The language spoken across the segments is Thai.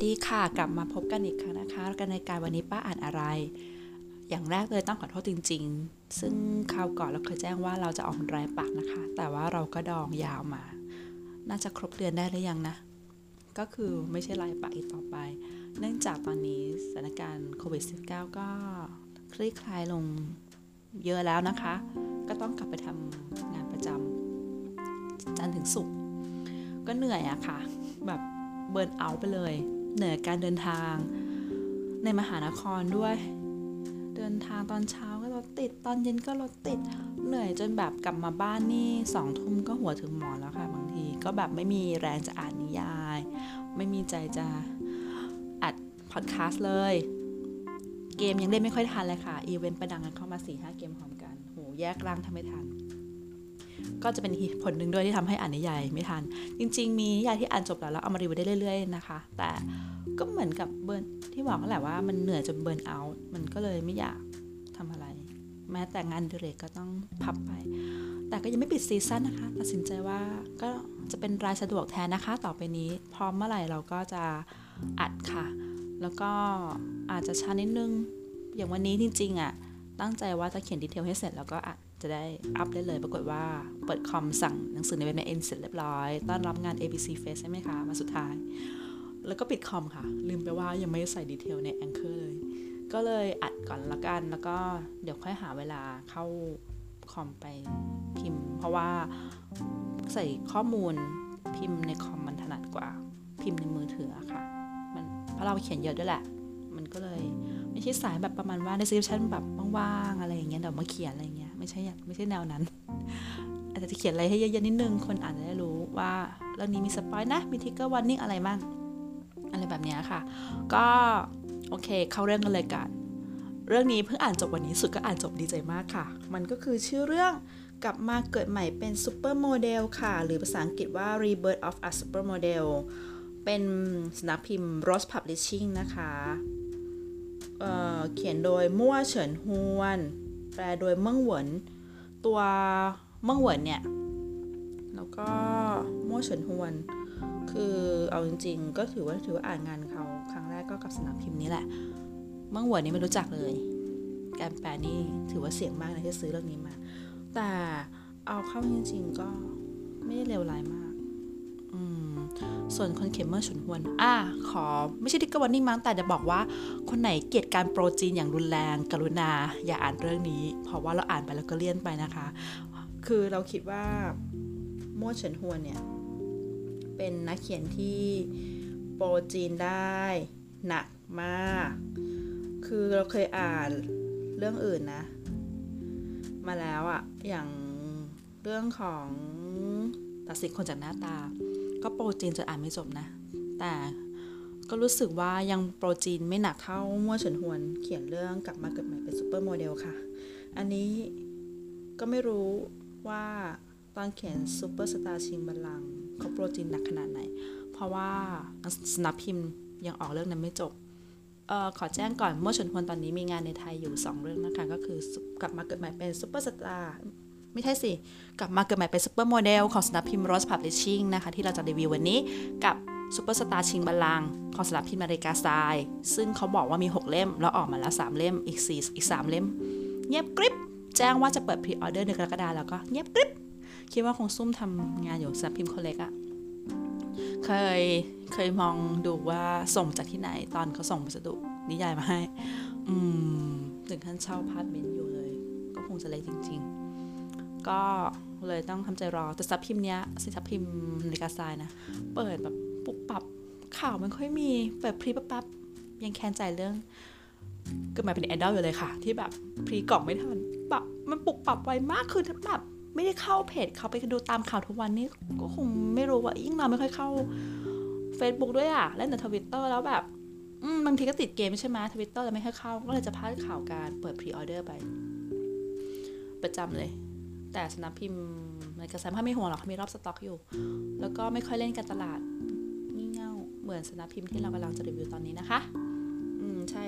สวัสดีค่ะกลับมาพบกันอีกครั้งนะคะ กันในการวันนี้ป้าอ่านอะไร อย่างแรกเลยต้องขอโทษจริง ๆ ซึ่งคราวก่อนเราเคยแจ้งว่าเราจะออกรายปักนะคะ แต่ว่าเราก็ดองยาวมา น่าจะครบเดือนได้หรือยังนะ ก็คือไม่ใช่รายปักอีกต่อไป เนื่องจากตอนนี้สถานการณ์โควิด -19 ก็คลี่คลายลงเยอะแล้วนะคะ ก็ต้องกลับไปทำงานประจำจันถึงศุกร์ก็เหนื่อยอะค่ะ แบบ burnout ไปเลย เหนื่อยการเดินทางในมหานครด้วย เดินทางตอนเช้าก็รถติด ตอนเย็นก็รถติด เหนื่อยจนแบบกลับมาบ้านนี่สองทุ่มก็หัวถึงหมอนแล้วค่ะ บางทีก็แบบไม่มีแรงจะอ่านนิยาย ไม่มีใจจะอัดพอดแคสต์เลย เกมยังเล่นไม่ค่อยทันเลยค่ะ อีเวนต์ประดังกันเข้ามา4-5 เกมพร้อมกัน โห แยกร่างทำไม่ทัน ก็จะเป็นผลหนึ่งด้วยที่ทำให้อ่านนิยายไม่ทัน จริง ๆ มีนิยายที่อ่านจบแล้วแล้วเอามารีวิวได้เรื่อย ๆ นะคะ แต่ก็เหมือนกับเบิร์นที่บอกแหละว่ามันเหนื่อยจน burnout มันก็เลยไม่อยากทำอะไร แม้แต่งานอดิเรกก็ต้องพับไป แต่ก็ยังไม่ปิด season นะคะ ตัดสินใจว่าก็จะเป็นรายสะดวกแทนนะคะ ต่อไปนี้ พร้อมเมื่อไหร่เราก็จะอัดค่ะ แล้วก็อาจจะช้านิดนึง อย่างวันนี้จริงๆอะค่ะตั้งใจว่าจะเขียนดีเทลให้เสร็จแล้วก็อัด จะได้อัพได้เลย ปรากฏว่าเปิดคอมสั่งหนังสือในเว็บในเอ็นเสร็จเรียบร้อย ต้อนรับงาน ABC Face ใช่ไหมคะ มาสุดท้าย แล้วก็ปิดคอมค่ะ ลืมไปว่ายังไม่ใส่ดีเทลใน Anchor เลย ก็เลยอัดก่อนละกัน แล้วก็เดี๋ยวค่อยหาเวลาเข้าคอมไปพิมพ์ เพราะว่าใส่ข้อมูลพิมพ์ในคอมมันถนัดกว่า พิมพ์ในมือถือค่ะ มันเพราะเราเขียนเยอะด้วยแหละ มันก็เลยไม่ใช่สายแบบประมาณว่าใน session แบบว่างๆอะไรอย่างเงี้ยเดี๋ยวมาเขียนอะไรเงี้ย ไม่ใช่ไม่ใช่แนวนั้น อาจจะเขียนอะไรให้เยอะๆนิดนึง คนอ่านจะได้รู้ว่าเรื่องนี้มี spoil นะ มีทิกเกอร์วันนิ่งอะไรบ้างอะไรแบบนี้ค่ะ ก็โอเค เข้าเรื่องกันเลยกัน เรื่องนี้เพิ่งอ่านจบวันนี้สุดก็อ่านจบดีใจมากค่ะ มันก็คือชื่อเรื่องกลับมาเกิดใหม่เป็นซูเปอร์โมเดลค่ะ หรือภาษาอังกฤษว่า Rebirth of a Supermodel เป็นสำนักพิมพ์ Rose Publishing นะคะเขียนโดยมั่วเฉินฮวน แปลโดยเมิ่งเหวิน ตัวเมิ่งเหวินเนี่ย แล้วก็มั่วเฉินฮวน คือเอาจริง ๆ ก็ถือว่าถือว่าอ่านงานเขาครั้งแรกก็กับสำนักพิมพ์นี้แหละ เมิ่งเหวินนี่ไม่รู้จักเลย การแปลนี่ถือว่าเสี่ยงมากนะที่ซื้อเรื่องนี้มา แต่เอาเข้าจริง ๆ ก็ไม่ได้เลวร้ายมาก อืม ส่วนคนเขียนเมื่อฉุนหวน อะขอไม่ใช่ทิกเกอร์วันนี่มั้งแต่จะบอกว่า คนไหนเกลียดการโปรจีนอย่างรุนแรง กรุณา อย่าอ่านเรื่องนี้ เพราะว่าเราอ่านไปแล้วก็เลี่ยนไปนะคะ คือเราคิดว่ามั่วเฉินฮวนเนี่ย เป็นนักเขียนที่โปรจีนได้หนักมาก คือเราเคยอ่านเรื่องอื่นนะ มาแล้วอะอย่างเรื่องของตัดสินคนจากหน้าตา ก็ pro จีนจนอ่านไม่จบนะ แต่ก็รู้สึกว่ายัง pro จีนไม่หนักเท่ามั่วเฉินฮวนเขียนเรื่องกลับมาเกิดใหม่เป็นซูเปอร์โมเดลค่ะ อันนี้ก็ไม่รู้ว่าตอนเขียนซูเปอร์สตาร์ชิงบัลลังก์เขา pro จีนหนักขนาดไหน เพราะว่าสำนักพิมพ์ยังออกเรื่องนั้นไม่จบออขอแจ้งก่อนมั่วเฉินฮวนตอนนี้มีงานในไทยอยู่ 2 เรื่องนะคะ ก็คือกลับมาเกิดใหม่เป็นซูเปอร์สตาร์ ไม่ใช่สิ กลับมาเกิดใหม่เป็นซูเปอร์โมเดลของสำนักพิมพ์ Rose Publishing นะคะที่เราจะรีวิววันนี้กับซูเปอร์สตาร์ชิงบัลลังก์ของสำนักพิมพ์นาฬิกาทรายซึ่งเขาบอกว่ามี 6 เล่ม แล้วออกมาแล้ว 3 เล่มอีก 4 อีก 3 เล่ม เงียบกริบแจ้งว่าจะเปิด pre-order ในกรกฎาแล้วก็เงียบกริบคิดว่าคงซุ่มทำงานอยู่สำนักพิมพ์ขนาดเล็กอะเคยเคยมองดูว่าส่งจากที่ไหนตอนเขาส่งพัสดุนิยายมาให้ อืมถึงขั้นเช่าอพาร์ทเมนต์อยู่เลย ก็คงจะเล็กจริง ๆ ก็เลยต้องทำใจรอ แต่สำนักพิมพ์เนี้ยสิสำนักพิมพ์นาฬิกาทรายนะ เปิดแบบปุบปับข่าวมันค่อยมี เปิด pre ปั๊บยังแค้นใจเรื่องเกิดมาเป็นไอดอลอยู่เลยค่ะ ที่แบบ pre กล่องไม่ทันแบบมันปุบปับไวมากคือแบบไม่ได้เข้าเพจเขาไปดูตามข่าวทุกวันนี้ก็คงไม่รู้ว่ายิ่งเราไม่ค่อยเข้า Facebook ด้วยอะเล่นแต่ทวิตเตอร์แล้วแบบบางทีก็ติดเกมใช่ไหมทวิตเตอร์จะไม่ค่อยเข้า ก็เลยจะพลาดข่าวการเปิด pre-order ไป ประจำเลย แต่สำนักพิมพ์ในกระแสถ้าไม่ห่วงหรอกมีรอบสต็อกอยู่ แล้วก็ไม่ค่อยเล่นการตลาดงี่เง่าเหมือนสำนักพิมพ์ที่เรากำลังจะรีวิวตอนนี้นะคะ อืมใช่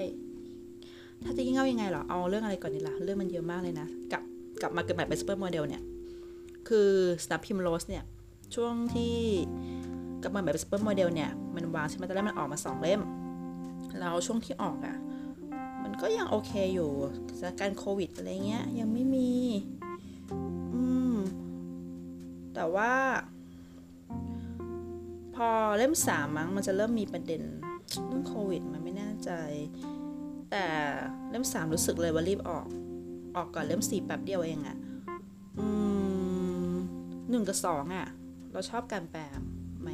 ถ้าจะงี่เง่ายังไงหรอเอาเรื่องอะไรก่อนดีล่ะเรื่องมันเยอะมากเลยนะกับกลับมาเกิดใหม่เป็นซูเปอร์โมเดลเนี่ย คือสำนักพิมพ์โรสเนี่ย ช่วงที่กลับมาเป็นซูเปอร์โมเดลเนี่ย มันวางใช่ไหมตอนแรกมันออกมาสองเล่ม แล้วช่วงที่ออกอะ่ะ มันก็ยังโอเคอยู่สถานการณ์โควิดอะไรเงี้ย ยังไม่มี แต่ว่า พอเล่มสามมั้งมันจะเริ่มมีประเด็นเรื่องโควิดมันไม่แน่ใจ แต่เล่มสามรู้สึกเลยว่ารีบออก ออกก่อนเล่มสี่แป๊บเดียวเองอะอืมหนึ่งกับสองอะเราชอบการแปลไหม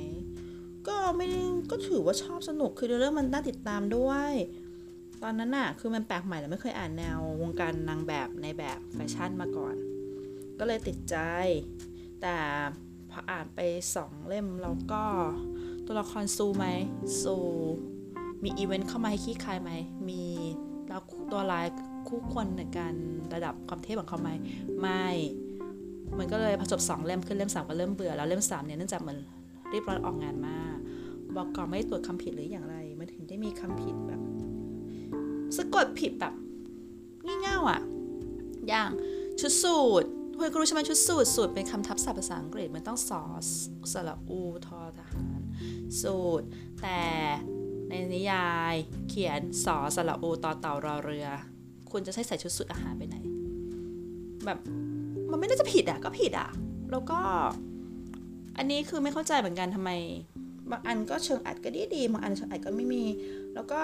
ก็ไม่ก็ถือว่าชอบสนุกคือเรื่องมันน่าติดตามด้วย ตอนนั้นน่ะ คือมันแปลกใหม่แล้วไม่เคยอ่านแนววงการนางแบบในแบบแฟชั่นมาก่อน ก็เลยติดใจ แต่พออ่านไปสองเล่มเราก็ตัวละครซูไหมซูมีอีเวนต์เข้ามาให้ขี้คายไหมมีแล้วตัวลายคู่ควรในการระดับความเทพของเขาไหมไม่ มันก็เลยพอจบสองเล่มขึ้นเล่มสามก็เริ่มเบื่อแล้วเล่มสามเนี่ยเนื่องจากมันรีบร้อนออกงานมากบอกก่อนไม่ตรวจคำผิดหรืออย่างไร มันถึงได้มีคำผิดแบบสะกดผิดแบบงี่เง่าอะ อย่างชุดสูตร คนก็รู้ใช่ไหมชุดสูตรสูตรเป็นคำทับศัพท์ภาษาอังกฤษมันต้องสอสสระอูทอทหาร สูตร แต่ในนิยายเขียนสอสระอูต่อเต่ารอเรือ คุณจะใช้ใส่ชุดสูตรอาหารไปไหน แบบมันไม่น่าจะผิดอะก็ผิดอะ แล้วก็ อันนี้คือไม่เข้าใจเหมือนกันทำไม บางอันก็เชิงอัดก็ดีดีบางอันเชิงอัดก็ไม่มี แล้วก็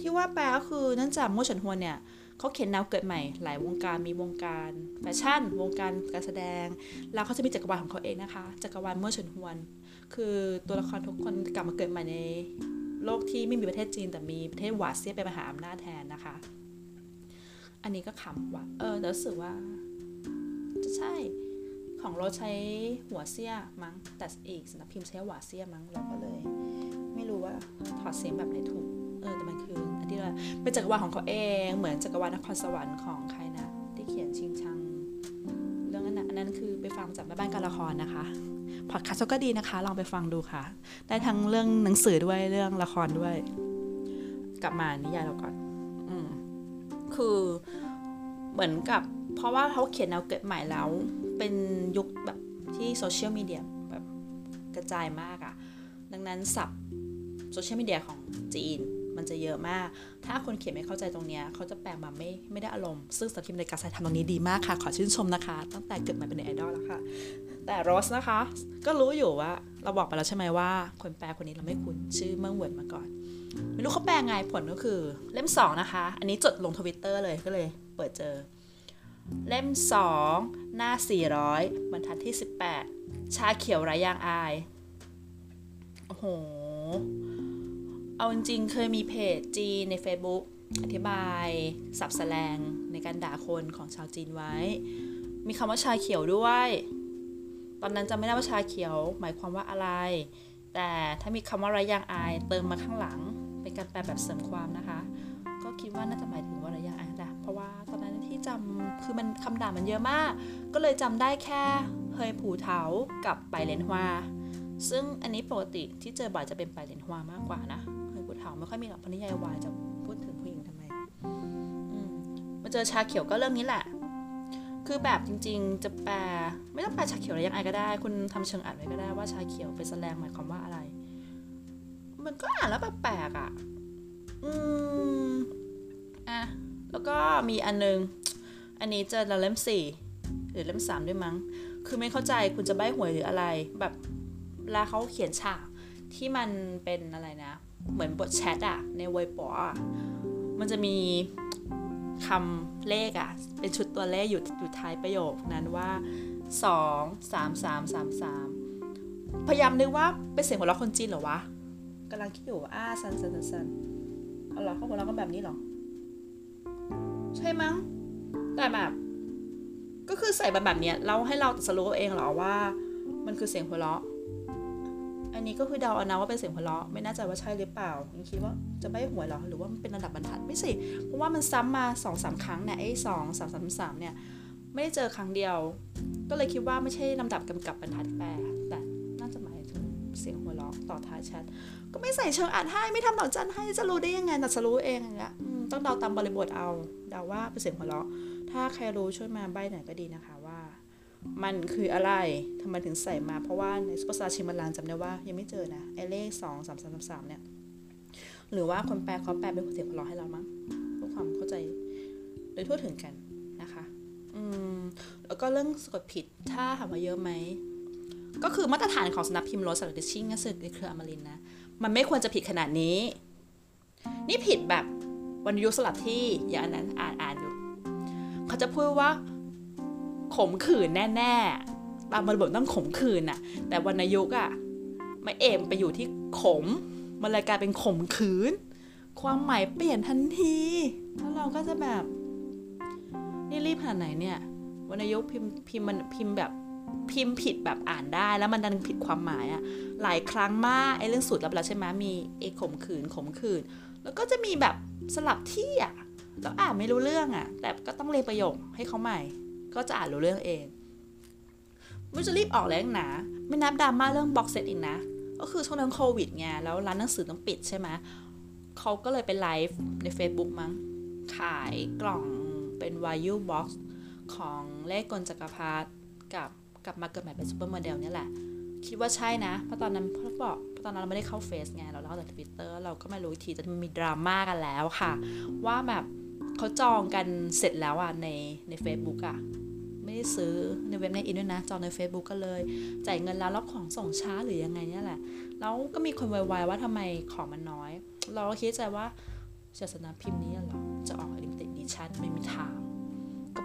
ที่ว่าแปลก็คือเนื่องจากมู่เฉินฮวนเนี่ย เขาเขียนแนวเกิดใหม่ หลายวงการมีวงการแฟชั่น วงการการแสดง แล้วเขาจะมีจักรวาลของเขาเองนะคะ จักรวาลเมู่อเฉินฮวน คือตัวละครทุกคนกลับมาเกิดใหม่ในโลกที่ไม่มีประเทศจีน แต่มีประเทศหวาเซียเป็นมหาอำนาจแทนนะคะ อันนี้ก็ขำว่าเออเดี๋ยวรู้สึกว่า จะใช่ของเราใช้หัวเสี้ยมั้ง แต่อีกสำนักพิมพ์ใช้หัวเสี้ยมั้งเราก็เลย ไม่รู้ว่าถอดเสียงแบบไหนถูก เออแต่มันคือ ที่เราเป็นจักรวาลของเขาเอง เหมือนจักรวาลนครสวรรค์ของใครนะ ที่เขียนชิงชัง เรื่องนั้นนะอันนั้นคือไปฟังจากแม่บ้านการละครนะคะพอดคาสต์ก็ดีนะคะ ลองไปฟังดูค่ะ ได้ทั้งเรื่องหนังสือด้วยเรื่องละครด้วย กลับมานิยายเราก่อนอืมคือเหมือนกับ เพราะว่าเขาเขียนแนวเกิดใหม่แล้ว เป็นยุคแบบที่โซเชียลมีเดียแบบกระจายมากอะดังนั้นศัพท์โซเชียลมีเดียของจีน มันจะเยอะมาก ถ้าคนเขียนไม่เข้าใจตรงเนี้ยเขาจะแปลมาไม่ไม่ได้อารมณ์ ซึ่งสำนักพิมพ์ในการใช้ทำตรงนี้ดีมากค่ะ ขอชื่นชมนะคะ ตั้งแต่เกิดมาเป็นไอดอลแล้วค่ะ แต่โรสนะคะ ก็รู้อยู่ว่าเราบอกไปแล้วใช่ไหมว่า คนแปลคนนี้เราไม่คุ้นชื่อเมืองเวินมาก่อน ไม่รู้เขาแปลไงผลก็คือเล่มสองนะคะ อันนี้จดลงทวิตเตอร์เลยก็เลย เปิดเจอ เล่ม 2 หน้า 400บรรทัดที่ 18 ชาเขียวไรยางอาย โอ้โห เอาจริงๆ เคยมีเพจจีนใน Facebook อธิบายสับสแสลงในการด่าคนของชาวจีนไว้ มีคำว่าชาเขียวด้วย ตอนนั้นจำไม่ได้ว่าชาเขียว หมายความว่าอะไร แต่ถ้ามีคำว่าไร้ยางอายเติมมาข้างหลัง เป็นการแปลแบบเสริมความนะคะ ก็คิดว่าน่าจะหมายถึงว่าไร้ยางอายนะเพราะว่าตอนนั้นที่จำคือมันคำด่ามันเยอะมาก ก็เลยจำได้แค่เฮยผูเถากับไปเลนฮวาซึ่งอันนี้ปกติที่เจอบ่อยจะเป็นไปเลนฮวามากกว่านะ ไม่ค่อยมีหรอกพนิยายวายจะพูดถึงผู้หญิงทำไมมาเจอชาเขียวก็เรื่องนี้แหละ คือแบบจริง ๆ จะแปลไม่ต้องแปลชาเขียวอะไรยังไงก็ได้ คุณทำเชิงอ่านไว้ก็ได้ว่าชาเขียวเป็นแสดงหมายความว่าอะไร มันก็อ่านแล้วแปลกๆอะ อืมอะแล้วก็มีอันนึง อันนี้เจอเล่มสี่หรือเล่มสามด้วยมั้ง คือไม่เข้าใจคุณจะใบ้หวยหรืออะไร แบบเวลาเขาเขียนฉากที่มันเป็นอะไรนะ เหมือนบทแชทอะในเว็บปอะมันจะมีคำเลขอะเป็นชุดตัวเลขอยู่อยู่ท้ายประโยคนั้นว่าสองสามสามสามสามพยายามนึกว่าเป็นเสียงหัวเราะคนจีนเหรอวะกำลังคิดอยู่อ่าซันซันซันซันเอาหรอเขาหัวเราะกันแบบนี้หรอ ใช่มั้ง แต่แบบ ก็คือใส่แบบแบบเนี้ยเราให้เราตรัสรู้เองเหรอว่า มันคือเสียงหัวเราะ อันนี้ก็คือเดาเอานะว่าเป็นเสียงหัวเราะไม่แน่ใจว่าใช่หรือเปล่ายังคิดว่าจะใบ้หวยเหรอหรือว่ามันเป็นระดับบรรทัดไม่สิเพราะว่ามันซ้ำมาสองสามครั้งเนี่ยไอ้สองสามสามสามเนี่ยไม่ได้เจอครั้งเดียว ก็เลยคิดว่าไม่ใช่ลำดับกำกับบรรทัดแปลแต่น่าจะหมายถึงเสียงหัวเราะต่อท้ายแชทก็ไม่ใส่เชิงอ่านให้ไม่ทำดอกจันให้จะรู้ได้ยังไงแต่จะรู้เองอย่างเงี้ยต้องเดาตามบริบทเอาเดาว่าเป็นเสียงหัวเราะถ้าใครรู้ช่วยมาใบ้หน่อยก็ดีนะคะ มันคืออะไรทำไมถึงใส่มา เพราะว่าในซุปเปอร์สตาร์ชิมาลานจำได้ว่า ยังไม่เจอนะ ไอเลขสองสามสามสามเนี่ย หรือว่าคนแปลเขาแปลเป็นเสียงพลอให้เรามั้งเพื่อความเข้าใจโดยทั่วถึงกันนะคะ อืม แล้วก็เรื่องสะกดผิด ถ้าถามว่าเยอะไหม ก็คือมาตรฐานของสำนักพิมพ์โรสและดิชิ่งก็คือในเครืออมรินนะ มันไม่ควรจะผิดขนาดนี้ นี่ผิดแบบวรรณยุกต์สลับที่อย่างนั้นอ่านอ่านอยู่ เขาจะพูดว่า ขมขื่นแน่ๆตามบริบทต้องขมขื่นน่ะแต่วรรณยุกต์อะม่เอมไปอยู่ที่ขม มันเลยกลายเป็นขมขืน ความหมายเปลี่ยนทันที แล้วเราก็จะแบบ นี่รีบขนาดไหนเนี่ยวรรณยุกต์พิมพ์พิมพ์มันพิมพ์แบบพิมพ์ผิดแบบอ่านได้แล้วมันดันผิดความหมายอะหลายครั้งมากไอ้เรื่องสูตรลับแล้วใช่ไหมมีเอขมขืนขมขืน แล้วก็จะมีแบบสลับที่อะแล้วอ่านไม่รู้เรื่องอะแต่ก็ต้องเรียงประโยคให้เขาใหม่ ก็จะอ่านรู้เรื่องเองไม่จะรีบออกแรงหนา ไม่นับดราม่าเรื่อง box set อีกนะ ก็คือช่วงนั้นโควิดไงแล้วร้านหนังสือต้องปิดใช่ไหมเขาก็เลยไปไลฟ์ใน Facebook มั้ง ขายกล่องเป็น value box ของเล่ห์กลจักรพรรดิกับกลับมาเกิดใหม่เป็นซูเปอร์โมเดลเนี่ยแหละ คิดว่าใช่นะ เพราะตอนนั้นพ่อบอกตอนนั้นเราไม่ได้เข้าเฟซไง เราเล่าจากทวิตเตอร์เราก็ไม่รู้ทีจะมีดราม่ากันแล้วค่ะ ว่าแบบ เขาจองกันเสร็จแล้วอะในใน Facebook อะไม่ได้ซื้อในเว็บในอินด้วยนะ จองใน Facebook ก็เลย จ่ายเงินแล้วรับของส่งช้าหรือยังไงเนี่ยแหละ แล้วก็มีคนวายว่าทำไมของมันน้อย เราก็คิดใจว่าศาสนาพิมพ์นี้หรอจะออก limited edition ไม่มีทาง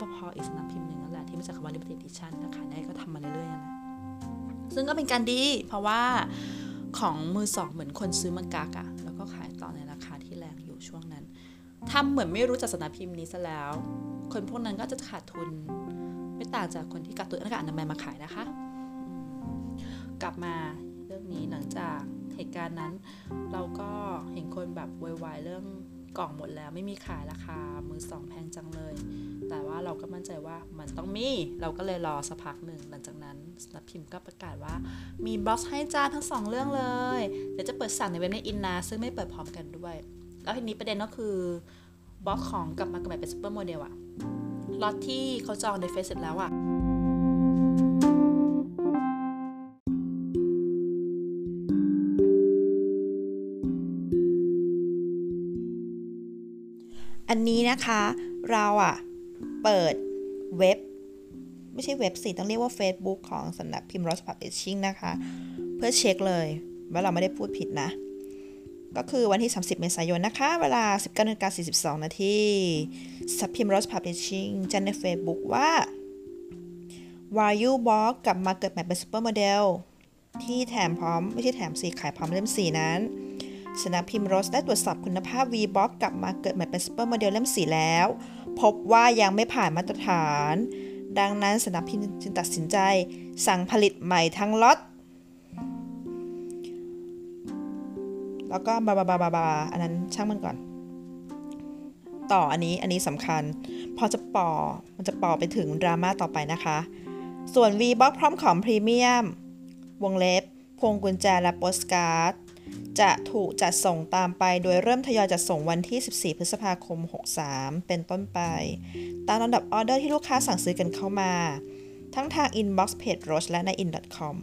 ก็พออีกสำนักพิมพ์หนึ่งนั่นแหละที่มาจากคำว่า limited edition ถ้าขายได้ก็ทำมาเรื่อยๆนะซึ่งก็เป็นการดี เพราะว่าของมือสองเหมือนคนซื้อมากักะแล้วก็ขายต่อในราคาที่แรงอยู่ช่วงนั้น ทำเหมือนไม่รู้จักสำนักพิมพ์นี้ซะแล้ว คนพวกนั้นก็จะขาดทุน ไม่ต่างจากคนที่กักตุนหน้ากากอนามัยมาขายนะคะ กลับมาเรื่องนี้หลังจากเหตุการณ์นั้น เราก็เห็นคนแบบวายๆเรื่องกล่องหมดแล้วไม่มีขายราคา มือสองแพงจังเลย แต่ว่าเราก็มั่นใจว่ามันต้องมี เราก็เลยรอสักพักหนึ่ง หลังจากนั้นสนักพิมพ์ก็ประกาศว่ามีบล็อกให้จ้าทั้งสองเรื่องเลย เดี๋ยวจะเปิดสั่งในเว็บในอินนาซึ่งไม่เปิดพร้อมกันด้วย แล้วทีนี้ประเด็นก็คือ box ของกลับมาเกิดใหม่เป็นซูเปอร์โมเดลอะล็อตที่เขาจองในเฟซเสร็จแล้วอะอันนี้นะคะเราอะเปิดเว็บ ไม่ใช่เว็บสิต้องเรียกว่า Facebook ของสำนักพิมพ์ Rose Publishing นะคะ เพื่อเช็คเลยว่าเราไม่ได้พูดผิดนะ ก็คือวันที่ 30 เมษายนนะคะ เวลา 19นาฬิกา42 นาทีสำนักพิมพ์ Rose Publishing แจ้งใน Facebook ว่าวายุบ็อกกลับมาเกิดใหม่เป็นซูเปอร์โมเดลที่แถมพร้อม ไม่ใช่แถมสิขายพร้อมเล่มสี่นั้นสำนักพิมพ์โรสได้ตรวจสอบคุณภาพ value box กลับมาเกิดใหม่เป็นซูเปอร์โมเดลเล่มสี่แล้ว พบว่ายังไม่ผ่านมาตรฐาน ดังนั้นสนักพิมพ์จึงตัดสินใจ สั่งผลิตใหม่ทั้งล็อต แล้วก็บาบาบาบาบาอันนั้นช่างมันก่อน ต่ออันนี้อันนี้สำคัญ พอจะปอมันจะปอไปถึงดราม่าต่อไปนะคะ ส่วน V Box พร้อมของพรีเมียม วงเล็บ พวงกุญแจและโปสการ์ด จะถูกจัดส่งตามไปโดยเริ่มทยอยจัดส่งวันที่ 14 พฤษภาคม 63 เป็นต้นไป ตามลำดับออเดอร์ที่ลูกค้าสั่งซื้อกันเข้ามา ทั้งทาง inbox page roche และใน in.com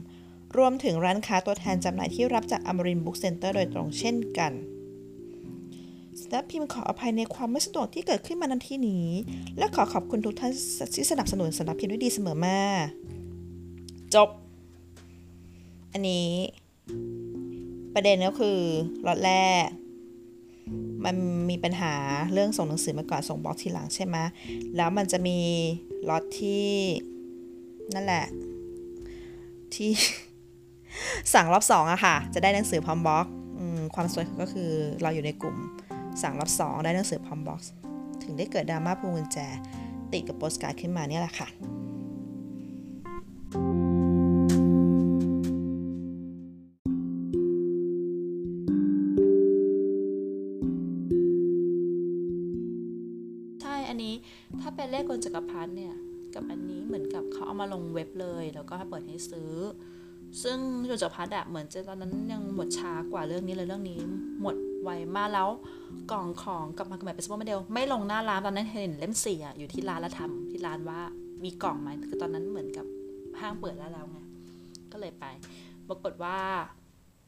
รวมถึงร้านค้าตัวแทนจำหน่ายที่รับจาก Amarin Book Center โดยตรงเช่นกันสำนักพิมพ์ขออภัยในความไม่สะดวกที่เกิดขึ้นมาในที่นี้ และขอขอบคุณทุกท่านที่สนับสนุนสำนักพิมพ์ด้วยดีเสมอมา จบ อันนี้ ประเด็นก็คือล็อตแรก มันมีปัญหาเรื่องส่งหนังสือมาก่อนส่งบล็อกทีหลังใช่ไหมแล้วมันจะมีล็อตที่นั่นแหละ ที่ สั่งรอบสองอะค่ะ จะได้หนังสือพร้อมบล็อกความสวยก็คือเราอยู่ในกลุ่ม สั่งรอบสองได้หนังสือพร้อมบล็อกถึงได้เกิดดราม่าพวงกุญแจ ติดกับโปสการ์ดขึ้นมาเนี่ยแหละค่ะใช่อันนี้ถ้าเป็นเลขกลจักรพรรดิเนี่ย กับอันนี้เหมือนกับเขาเอามาลงเว็บเลย แล้วก็ให้เปิดให้ซื้อ ซึ่งกลจักรพรรดิอะเหมือนจะตอนนั้นยังหมดช้ากว่าเรื่องนี้เลยเรื่องนี้หมดไวมากแล้วกล่องของกลับมากับแบบเป็นซูเปอร์โมเดลไม่ลงหน้าร้านตอนนั้นเห็นเล่มสี่อะอยู่ที่ร้านแล้วทำที่ร้านว่ามีกล่องไหมคือตอนนั้นเหมือนกับห้างเปิดแล้วไงก็เลยไปปรากฏว่า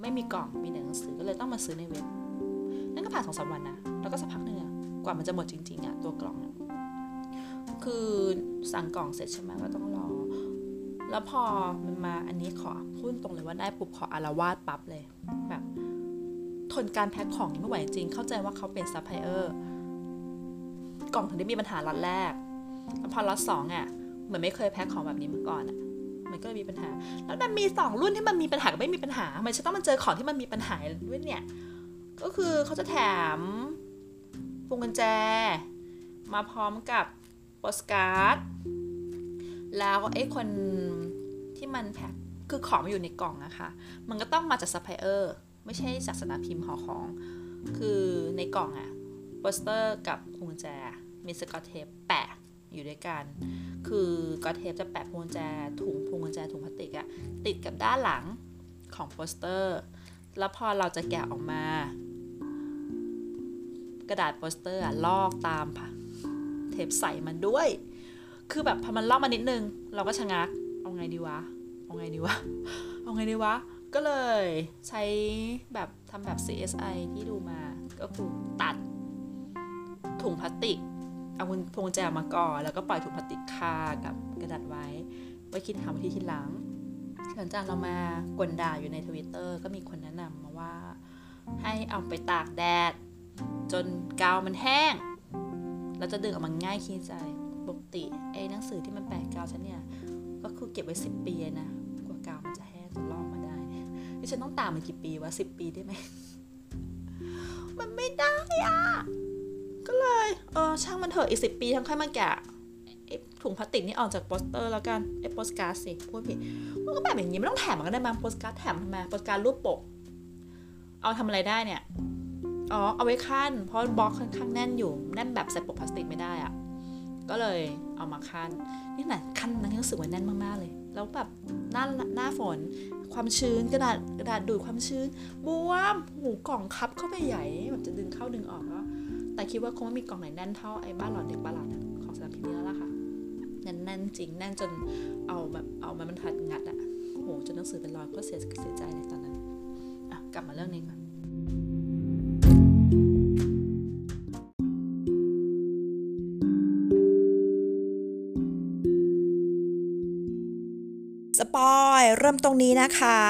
ไม่มีกล่องมีแต่หนังสือก็เลยต้องมาซื้อในเว็บนั่นก็ผ่านสองสามวันนะแล้วก็สักพักหนึ่งกว่ามันจะหมดจริงๆอะตัวกล่องคือสั่งกล่องเสร็จใช่ไหมก็ต้องรอ แล้วพอมันมาอันนี้ขอพูดตรงเลยว่าได้ปุ๊บขออาละวาดปั๊บเลยแบบทนการแพ็คของไม่ไหวจริง เข้าใจว่าเขาเป็นซัพพลายเออร์กล่องถึงได้มีปัญหาล็อตแรกแล้วพอล็อตสองอะเหมือนไม่เคยแพ็คของแบบนี้มาก่อนอะมันก็เลยมีปัญหา แล้วมันมีสองรุ่นที่มันมีปัญหากับไม่มีปัญหา มันจะต้องมาเจอของที่มันมีปัญหาด้วยเนี่ย ก็คือเขาจะแถมพวงกุญแจ มาพร้อมกับโปสการ์ด แล้วไอ้คนที่มันแพ็คคือของมันอยู่ในกล่องอะคะ มันก็ต้องมาจากซัพพลายเออร์ไม่ใช่จากสำนักพิมพ์ห่อของ คือในกล่องอะโปสเตอร์กับพวงกุญแจมีสกอตเทปแปะอยู่ด้วยกัน คือก็เทปจะแปะพวงกุญแจถุงพวงกุญแจถุงพลาสติกอะติดกับด้านหลังของโปสเตอร์ แล้วพอเราจะแกะออกมา กระดาษโปสเตอร์อะลอกตามเทปใส่มันด้วย คือแบบพอมันลอกมานิดนึง เราก็ชะงัก เอาไงดีวะ เอาไงดีวะ เอาไงดีวะ ก็เลยใช้แบบทำแบบ CSI ที่ดูมา ก็คือตัดถุงพลาสติก เอาพวงกุญแจมาก่อนแล้วก็ปล่อยถุงพลาสติกคากับกระดาษไว้ ไว้คิดหาวิธีทีหลัง หลังจากเรามากลด่าอยู่ในทวิตเตอร์ก็มีคนแนะนำมาว่า ให้เอาไปตากแดด จนกาวมันแห้งเราจะดึงออกมาง่ายขี้ใจ กติไอ้หนังสือที่มันแปะกาวฉันเนี่ย ก็คือเก็บไว้สิบปีนะ กว่ากาวมันจะแห้งจะลอกมาได้ดิฉันต้องตามมันกี่ปีวะสิบปีได้ไหม มันไม่ได้อะ ก็เลย เออช่างมันเถอะอีกสิบปีทั้งค่อยมาแกะไอ้ถุงพลาสติกนี่ออกจากโปสเตอร์แล้วกันไอ้โปสการ์ดสิพูดผิดมันก็แบบอย่างนี้ไม่ต้องแถมมันก็ได้มาโปสการ์ดแถมทำไมโปสการ์ดรูปปก เอาทำอะไรได้เนี่ยอ๋อเอาไว้คั่นเพราะ box ค่อนข้างแน่นอยู่แน่นแบบใส่ปกพลาสติกไม่ได้อะ ก็เลยเอามาคั่นนี่แหละคั่นนั้นรู้สึกว่าแน่นมากๆเลย แล้วแบบหน้าหน้าฝน ความชื้นกระดาษกระดาษดูดความชื้นบวมหูกล่องคับเข้าไปใหญ่แบบจะดึงเข้าดึงออกแล้วแต่คิดว่าคงไม่มีกล่องไหนแน่นเท่าไอ้บ้านหลอนเด็กบ้านหลอนของสามพิมพ์นี้แล้วล่ะค่ะแน่นแน่นจริงแน่นจนเอาแบบเอาไม้บรรทัดงัดอะโหจนหนังสือเป็นรอยก็เสียเสียใจเลยตอนนั้นอะกลับมาเรื่องนี้ก่อน อย เริ่มตรงนี้นะคะ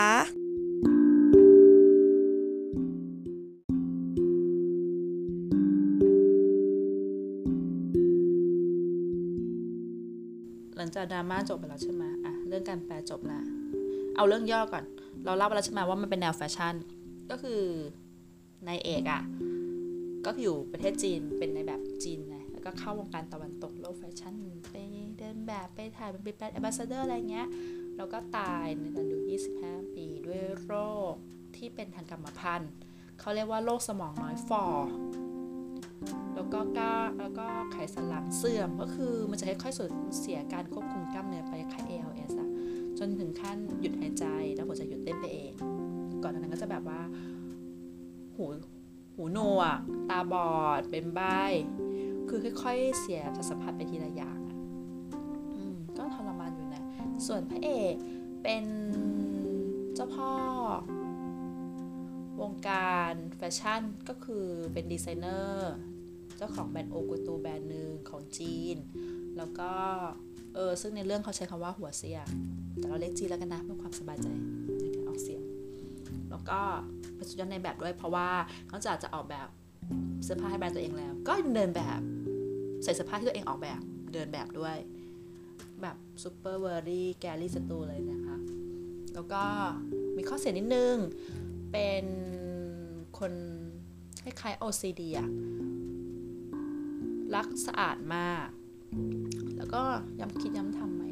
หลังจากดราม่าจบไปแล้วใช่ไหมอะเรื่องการแปลจบละเอาเรื่องย่อก่อน เราเล่าไปแล้วใช่ไหมว่ามันเป็นแนวแฟชั่น ก็คือนายเอกอะ่ะ ก็อยู่ประเทศจีนเป็นในแบบจีนนะแล้วก็เข้าวงการตะวันตกโลกแฟชั่นไปเดินแบบไปถ่ายเป็นแบรนด์แอมบาสเดอร์อะไรเงี้ย แล้วก็ตายในตอนอายุ 25 ปีด้วยโรคที่เป็นทางกรรมพันธุ์เขาเรียกว่าโรคสมองน้อยฟอแล้วก็ก้าแล้วก็ไขสันหลังเสื่อมก็คือมันจะค่อยๆสูญเสียการควบคุมกล้ามเนื้อไปคล้าย ALS อะจนถึงขั้นหยุดหายใจแล้วหัวใจหยุดเต้นไปเอง ก่อนหน้านั้นก็จะแบบว่า หูหูหนวก ตาบอด เป็นใบคือค่อย ๆ เสียสัมผัสไปทีละอย่าง ส่วนพระเอกเป็นเจ้าพ่อ วงการแฟชั่นก็คือเป็นดีไซเนอร์ เจ้าของแบรนด์โอกุตูแบรนด์หนึ่งของจีน แล้วก็ เออ ซึ่งในเรื่องเขาใช้คำว่าหัวเสีย แต่เราเรียกจีนแล้วกันนะเพื่อความสบายใจในการออกเสียง แล้วก็เป็นสุดยอดนายแบบด้วยเพราะว่าเขาจากจะออกแบบเสื้อผ้าให้แบรนด์ตัวเองแล้ว ก็เดินแบบใส่เสื้อผ้าที่ตัวเองออกแบบเดินแบบด้วย แบบ super very Gary Stu เลยนะคะ แล้วก็มีข้อเสียนิดนึง เป็นคนคล้ายๆ OCD อะรักสะอาดมาก แล้วก็ย้ำคิดย้ำทำไหม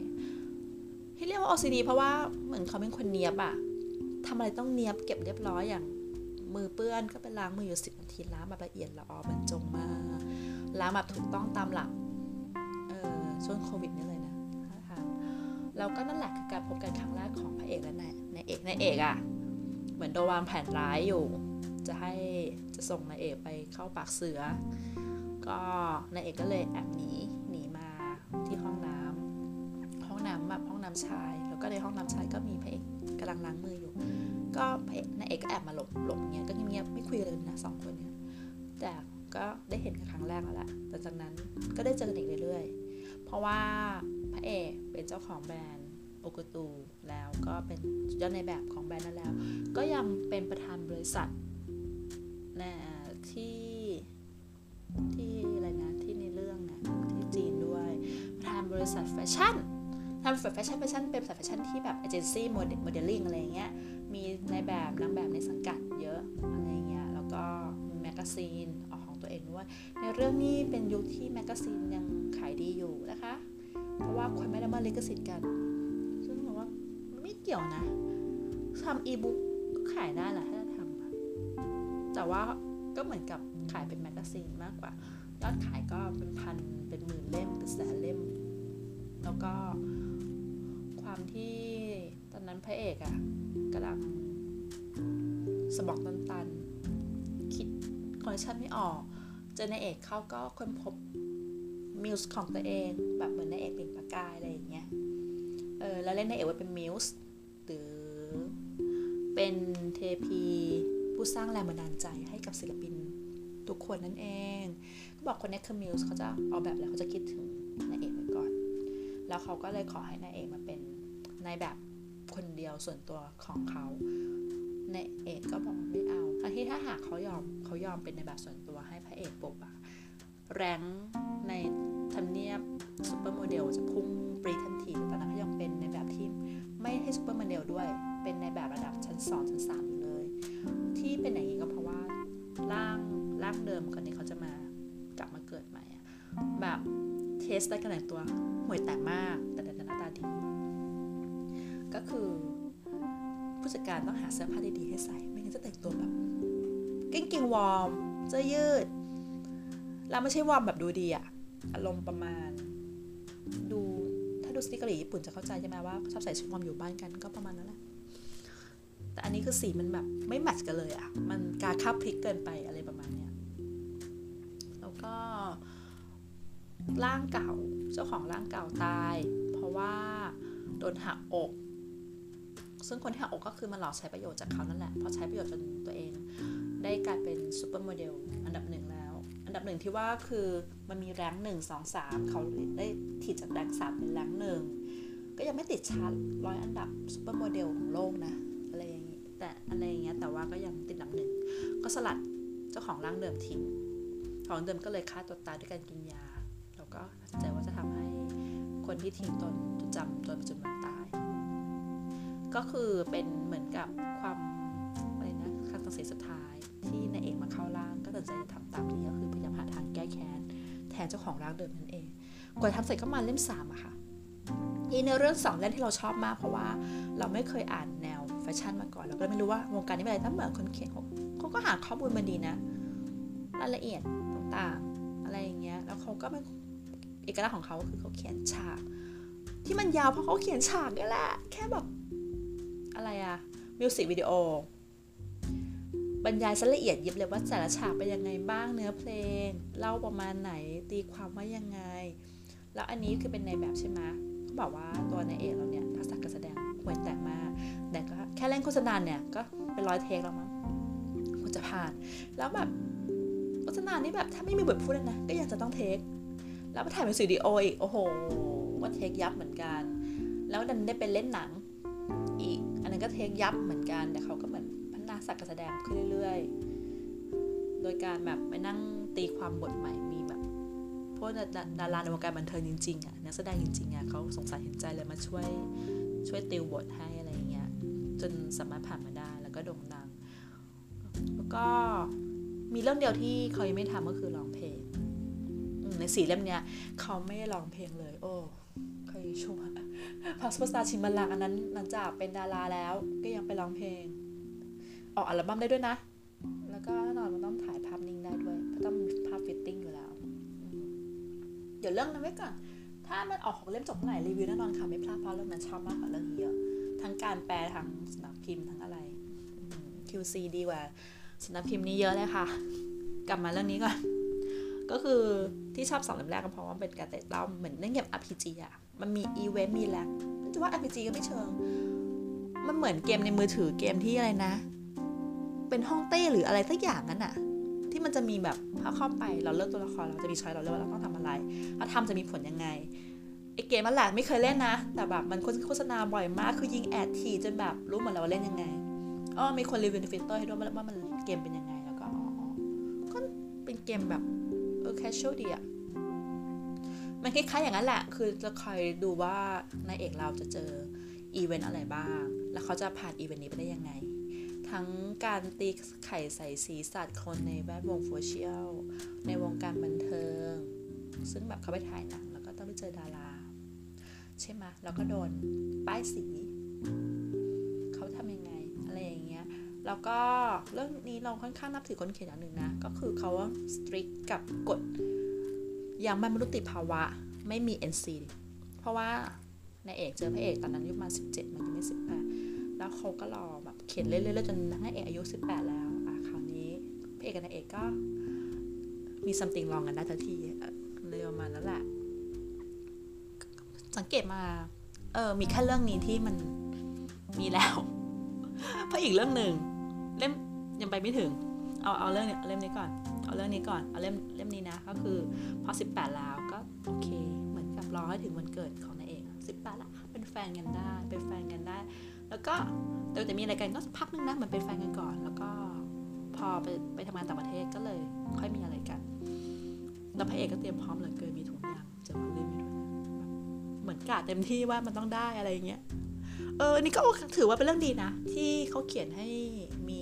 ที่เรียกว่า OCD เพราะว่าเหมือนเขาเป็นคนเนียบอะทำอะไรต้องเนียบเก็บเรียบร้อยอย่างมือเปื้อนก็ไปล้างมืออยู่สิบนาทีล้างแบบละเอียดละออบรรจงมากล้างแบบถูกต้องตามหลักเออช่วงโควิดนี่เลย แล้วก็นั่นแหละคือการพบกันครั้งแรกของพระเอกและนายนายเอกนายเอกอะเหมือนโดนวางแผนร้ายอยู่ จะให้จะส่งนายเอกไปเข้าปากเสือ ก็นายเอกก็เลยแอบหนีหนีมาที่ห้องน้ำห้องน้ำแบบห้องน้ำชาย แล้วก็ในห้องรับใช้ก็มีพระเอกกำลังล้างมืออยู่ ก็พระเอกนายเอกก็แอบมาหลบหลบเงี้ยก็เงียบๆไม่คุยเลยนะสองคนเนี้ยแต่ก็ได้เห็นกันครั้งแรกแล้วแหละแต่จากนั้นก็ได้เจอกันอีกเรื่อยๆ เพราะว่า พระเอกเป็นเจ้าของแบรนด์โอกตูแล้วก็เป็นยอดในแบบของแบรนด์นั้นแล้ว ก็ยังเป็นประธานบริษัทนะที่ที่อะไรนะที่ในเรื่องนะที่จีนด้วยประธานบริษัทแฟชั่นทำแฟชั่นแฟชั่นเป็นบริษัทแฟชั่นที่แบบเอเจนซี่โมเดลลิ่งอะไรเงี้ยมีในแบบนางแบบในสังกัดเยอะอะไรเงี้ยแล้วก็มีแมกกาซีนออกของตัวเองด้วยในเรื่องนี้เป็นยุคที่แมกกาซีนยังขายดีอยู่นะคะ เพราะว่าคนไม่ได้มาลิขสิทธิ์กันซึ่งบอกว่าไม่เกี่ยวนะทำอีบุ๊กก็ขายได้แหละถ้าทำแต่ว่าก็เหมือนกับขายเป็นแมกกาซีนมากกว่ายอดขายก็เป็นพันเป็นหมื่นเล่มเป็นแสนเล่ม แล้วก็ความที่ตอนนั้นพระเอกอะกำลังสมองตันๆคิดคอนเนคชั่นไม่ออก เจอนายเอกเขาก็ค้นพบ muse ของตัวเองแบบเหมือนนายเอกเปล่งประกายอะไรอย่างเงี้ยเออแล้วเล่นนายเอกไว่าเป็นมิวส์หรือเป็นเทพีผู้สร้างแรงบันดาลใจให้กับศิลปินทุกคนนั่นเอง ก็บอกคนนี้คือมิวส์เขาจะเอาแบบแล้วเขาจะคิดถึงนายเอกไว้ก่อน แล้วเขาก็เลยขอให้นายเอกมาเป็นนายแบบคนเดียวส่วนตัวของเขานายเอกก็บอกไม่เอาทั้งที่ถ้าหากเขายอมเขายอมเป็นในายแบบส่วนตัวให้พระเอกปุ๊บอะแรงใน ทำเนียบซูเปอร์โมเดลจะพุ่งปรี๊ดทันทีแต่ตอนนั้นเขายังเป็นนายแบบที่ไม่ใช่ซูเปอร์โมเดลด้วย เป็นนายแบบระดับชั้นสองชั้นสามอยู่เลย ที่เป็นอย่างนี้ก็เพราะว่าร่างร่างเดิมคนนี้เขาจะมากลับมาเกิดใหม่อะแบบ taste การแต่งตัวห่วยแตกมาก แต่แต่หน้าตาดีก็คือผู้จัดการต้องหาเสื้อผ้าดีๆให้ใส่ ไม่งั้นจะแต่งตัวแบบกิ้งกิ้งวอร์มเสื้อยืด แล้วไม่ใช่วอร์มแบบดูดีอะ อารมณ์ประมาณ ดูถ้าดูซีรีส์เกาหลีญี่ปุ่นจะเข้าใจใช่ไหมว่าชอบใส่ชุดวอร์มอยู่บ้านกันก็ประมาณนั้นแหละแต่อันนี้คือสีมันแบบไม่ match กันเลยอะมันกาคาพลิกเกินไปอะไรประมาณเนี้ยแล้วก็ร่างเก่าเจ้าของร่างเก่าตาย เพราะว่าโดนหักอก ซึ่งคนที่หักอกก็คือมาหลอกใช้ประโยชน์จากเขานั่นแหละเพราะใช้ประโยชน์จนตัวเอง ได้กลายเป็นซูเปอร์โมเดลอัอันดับหนึ่งแล้ว นดับหนึ่งที่ว่าคือมันมี rank หนึ่งสองสามเขาได้ถีบจาก rank สามเป็น rank หนึ่งก็ยังไม่ติดชาร์ตร้อยอันดับซูเปอร์โมเดลของโลกนะอะไรอย่างนี้แต่อะไรอย่างเงี้ยแต่ว่าก็ยังติดอันดับหนึ่งก็สลัดเจ้าของร่างเดิมทิ้งของเดิมก็เลยฆ่าตัวตายด้วยการกินยาแล้วก็ตัดสินใจว่าจะทำให้คนที่ทิ้งตนจดจำจนปัจจุบันตาย ก็คือเป็นเหมือนกับความอะไรนะคำตัดสินสุดท้าย ที่นายเอกมาเข้าร่าง ก็ตัดใจจะทำตามนี้ก็คือพยายามหาทางแก้แค้นแทนเจ้าของร่างเดิมนั่นเอง กว่าทำเสร็จก็มาเล่มสามอะค่ะนี่เนเรื่องสองเล่มที่เราชอบมากเพราะว่าเราไม่เคยอ่านแนวแฟชั่นมาก่อนเราก็ไม่รู้ว่าวงการนี้เป็นอะไรถ้าเหมือนคนเขียนเขาเขาก็หาข้อมูลมาดีนะรายละเอียดต่างๆอะไรอย่างเงี้ยแล้วเขาก็เป็นเอกลักษณ์ของเขาคือเขาเขียนฉาก ที่มันยาวเพราะเขาเขียนฉากนี่แหละแค่แบบอะไรอะมิวสิกวิดีโอ บรรยายซะละเอียดยิบเลยว่าแต่ละฉากเป็นยังไงบ้างเนื้อเพลง เล่าประมาณไหนตีความว่ายังไง แล้วอันนี้คือเป็นในแบบใช่ไหมเขาบอกว่าตัวในเอกเราเนี่ยทักษะการแสดงห่วยแต่มากแต่ก็แค่เล่นโฆษณาเนี่ยก็เป็นร้อยเทคแล้วมั้งควรจะผ่าน แล้วแบบโฆษณานี่แบบถ้าไม่มีบทพูดนะก็ยังจะต้องเทคแล้วมาถ่ายเป็นสตูดิโออีกโอ้โหว่าเทคยับเหมือนกัน แล้วดันได้เป็นเล่นหนังอีก อันนั้นก็เทคยับเหมือนกันแต่เขาก็ เหมือนพัฒนาศักการแสดงขึ้นเรื่อยๆ โดยการแบบไปนั่งตีความบทใหม่มีแบบพวกดาราในวงการบันเทิงจริงๆอะนักแสดงจริงๆอะเขาสงสารเห็นใจเลยมาช่วยช่วยติวบทให้อะไรอย่างเงี้ยจนสามารถผ่านมาได้แล้วก็โด่งดัง แล้วก็มีเรื่องเดียวที่เขายังไม่ทำก็คือร้องเพลงในสี่เล่มเนี้ยเขาไม่ได้ร้องเพลงเลย โอ้เคยชัวร์พักซูเปอร์สตาร์ชิงบัลลังก์อันนั้นหลังจากเป็นดาราแล้วก็ยังไปร้องเพลง ออกอัลบั้มได้ด้วยนะ แล้วก็แน่นอนมันต้องถ่ายภาพนิ่งได้ด้วยเพราะต้องมีภาพ fitting อยู่แล้ว เดี๋ยวเรื่องนั้นไว้ก่อน ถ้ามันออกของเล่มจบเมื่อไหร่รีวิวแน่นอนค่ะไม่พลาดเพราะเรื่องนั้นชอบมากกว่าเรื่องนี้เยอะ ทั้งการแปลทั้งสนักพิมพ์ทั้งอะไร QC ดีกว่าสนักพิมพ์นี้เยอะเลยค่ะ กลับมาเรื่องนี้ก่อน ก็คือที่ชอบสองเล่มแรกก็เพราะว่าเป็นการเตะเล่าเหมือนเล่นเกม RPG อะมันมีอีเวนต์มีแลกมันจะว่า RPG ก็ไม่เชิง มันเหมือนเกมในมือถือเกมที่อะไรนะ เป็นห้องเต้หรืออะไรสักอย่างนั้นอะที่มันจะมีแบบพอเข้าไปเราเลือกตัวละครเราจะมี choice เราเลือกว่าเราต้องทำอะไรถ้าทำจะมีผลยังไงไอ้เกมมันแหละไม่เคยเล่นนะ แต่แบบมันโฆษณาบ่อยมากคือยิง ads ถี่จนแบบรู้หมดแล้วว่าเล่นยังไงอ๋อมีคนรีวิวในฟิตเตอร์ให้ด้วยว่ามันเกมเป็นยังไงแล้วก็อ๋อก็เป็นเกมแบบเออ casual ดีอะมันคล้ายๆอย่างนั้นแหละ คือจะคอยดูว่านายเอกเราจะเจออีเวนต์อะไรบ้าง แล้วเขาจะผ่านอีเวนต์นี้ไปได้ยังไง ทั้งการตีไข่ใส่สีสัตว์คนในแวดวงโซเชียลในวงการบันเทิง ซึ่งแบบเขาไปถ่ายหนังแล้วก็ต้องไปเจอดารา ใช่ไหมแล้วก็โดนป้ายสี เขาทำยังไง อะไรอย่างเงี้ย แล้วก็เรื่องนี้เราค่อนข้างนับถือคนเขียนอย่างหนึ่งนะ ก็คือเขาสตริกกับกฎยังไม่มนุษยภาวะไม่มี NC เพราะว่าในเอกเจอพระเอกตอนนั้นอายุประมาณ17 มันยังไม่18 แล้วเขาก็รอ เขียนเรื่อยๆจนนางเอกอายุ 18 แล้วอะคราวนี้พระเอกกับนางเอกก็มีซัมติงลองกันได้ทันทีเลยประมาณนั้นแหละ สังเกตมา เออ มีแค่เรื่องนี้ที่มันมีแล้วเพราะอีกเรื่องหนึ่งเล่มยังไปไม่ถึง เอาเอาเรื่องนี้เอาเล่มนี้ก่อน เอาเรื่องนี้ก่อน เอาเล่มเล่มนี้นะ ก็คือพอ 18 แล้วก็โอเค เหมือนกับรอให้ถึงวันเกิดของนายเอกสิบแปดละ เป็นแฟนกันได้ เป็นแฟนกันได้ แล้วก็แต่แต่มีอะไรกันก็พักนึงนะเหมือนเป็นแฟนกันก่อน แล้วก็พอไปไปทำงานต่างประเทศก็เลย ค่อยมีอะไรกัน แล้วพระเอกก็เตรียมพร้อมเหลือเกินมีถุงยางจะมาลืมอยู่ด้วยนเหมือนกะเต็มที่ว่ามันต้องได้อะไรอย่างเงี้ยเออนี่ก็ถือว่าเป็นเรื่องดีนะ ที่เขาเขียนให้มี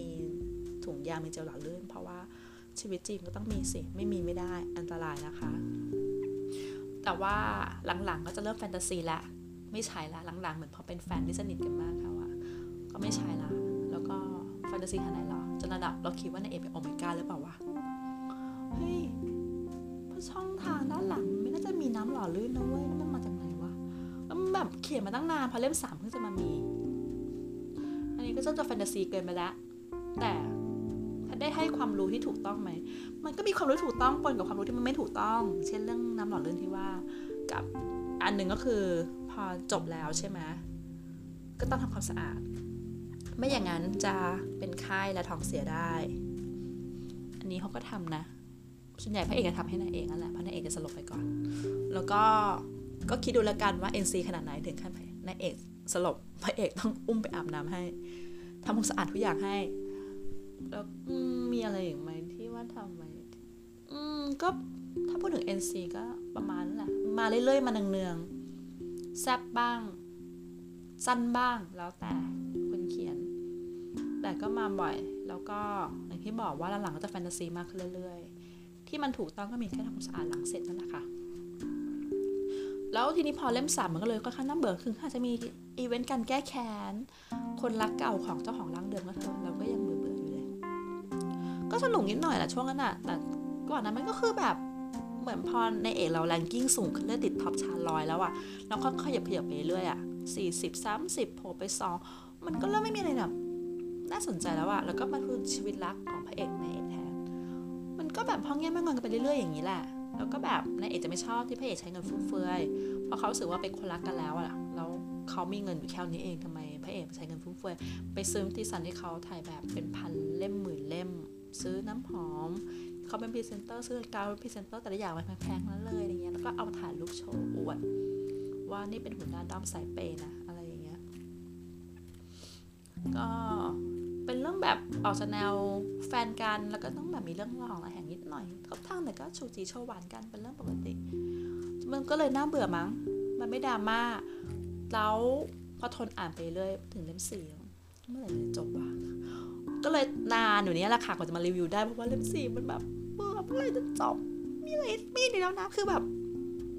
ถุงยางมีเจลหล่อลื่น เพราะว่าชีวิตจริงก็ต้องมีสิ ไม่มีไม่ได้อันตรายนะคะ แต่ว่าหลังๆก็จะเริ่มแฟนตาซีละ ไม่ใช่ละหลังๆเหมือนพอเป็นแฟนที่สนิทกันมาก ไม่ใช่ละ แล้วก็แฟนตาซีขนาดไหนหรอจนระดับเราคิดว่านายเอกเป็นโอเมก้าหรือเปล่าวะ เฮ้ยพราช่องทางด้านหลังไม่น่าจะมีน้ำหล่อลื่นนะเว้ยมันมาจากไหนวะแล้วแบบเขียนมาตั้งนานพอเล่มสามเพิ่งจะมามี อันนี้ก็จะแฟนตาซีเกินไปแล้วแต่ได้ให้ความรู้ที่ถูกต้องไหม มันก็มีความรู้ถูกต้องปนกับความรู้ที่มันไม่ถูกต้อง เช่นเรื่องน้ำหล่อลื่นที่ว่า กับอันหนึ่งก็คือพอจบแล้วใช่ไหมก็ต้องทำความสะอาด ไม่อย่างนั้นจะเป็นไข้และท้องเสียได้ อันนี้เขาก็ทำนะ ส่วนใหญ่พระเอกจะทำให้นายเอกนั่นแหละเพราะนายเอกจะสลบไปก่อน แล้วก็ก็คิดดูแล้วกันว่า NC ขนาดไหนถึงขั้นนายเอกสลบพระเอกต้องอุ้มไปอาบน้ำให้ทำความสะอาดทุกอย่างให้ แล้วมีอะไรอีกไหมที่ว่าทำไหมอืมก็ถ้าพูดถึง NC ก็ประมาณนั้นแหละมาเรื่อยๆ มาเนืองๆแซบบ้าง สั้นบ้างแล้วแต่ แต่ก็มาบ่อย แล้วก็อย่างที่บอกว่าหลังๆก็จะแฟนตาซีมากขึ้นเรื่อย ๆ ที่มันถูกต้องก็มีแค่ทำความสะอาดหลังเสร็จนั่นแหละค่ะ แล้วทีนี้พอเล่มสามมันก็เลยค่อนข้างน่าเบื่อคืออาจจะมีอีเวนต์การแก้แค้น คนรักเก่าของเจ้าของร่างเดิมก็เถอะเราก็ยังเบื่อเบื่ออยู่เลย ก็สนุกนิดหน่อยแหละช่วงนั้นอะแต่ก่อนนั้นมันก็คือแบบเหมือนพอนายเอกเรา ranking สูงขึ้นเรื่อยติด top chart ร้อยแล้วอะเราก็ขยับขยับไปเรื่อยอะสี่สิบสามสิบโผล่ไปสองมันก็เริ่มไม่มีอะไรแบบ น่าสนใจแล้วอะแล้วก็มาคือชีวิตรักของพระเอกนายเอกแทนมันก็แบบพ่อแง่แม่งอนกันไปเรื่อยๆอย่างนี้แหละ แล้วก็แบบนายเอกจะไม่ชอบที่พระเอกใช้เงินฟุ่มเฟือย เพราะเขารู้สึกว่าเป็นคนรักกันแล้วอะแล้วเขามีเงินอยู่แค่นี้เองทำไม พระเอกใช้เงินฟุ่มเฟือย ไปซื้อนิตยสารที่เขาถ่ายแบบเป็นพันเล่มหมื่นเล่ม ซื้อน้ำหอม เขาเป็นพรีเซนเตอร์ซื้อกาวเป็นพรีเซนเตอร์แต่ละอย่างมันแพงๆนั้นเลยอะไรเงี้ย แล้วก็เอาถ่ายรูปโชว์อวดว่านี่เป็นหัวหน้าด้อมสายเปย์นะอะไรอย่างเงี้ย ก็ เป็นเรื่องแบบออกจะแนวแฟนกันแล้วก็ต้องแบบมีเรื่องราวอะไรแห่งนิดหน่อยก็ทางแต่ก็ชูจีโชว์หวานกันเป็นเรื่องปกติ มันก็เลยน่าเบื่อมั้ง มันไม่ดราม่าแล้วพอทนอ่านไปเรื่อยถึงเล่มสี่เมื่อไหร่จะจบวะก็เลยนานอยู่นี้แหละค่ะกว่าจะมารีวิวได้เพราะว่าเล่มสี่มันแบบเบื่อเมื่อไหร่จะจบมีอะไรมีดีแล้วนะคือแบบ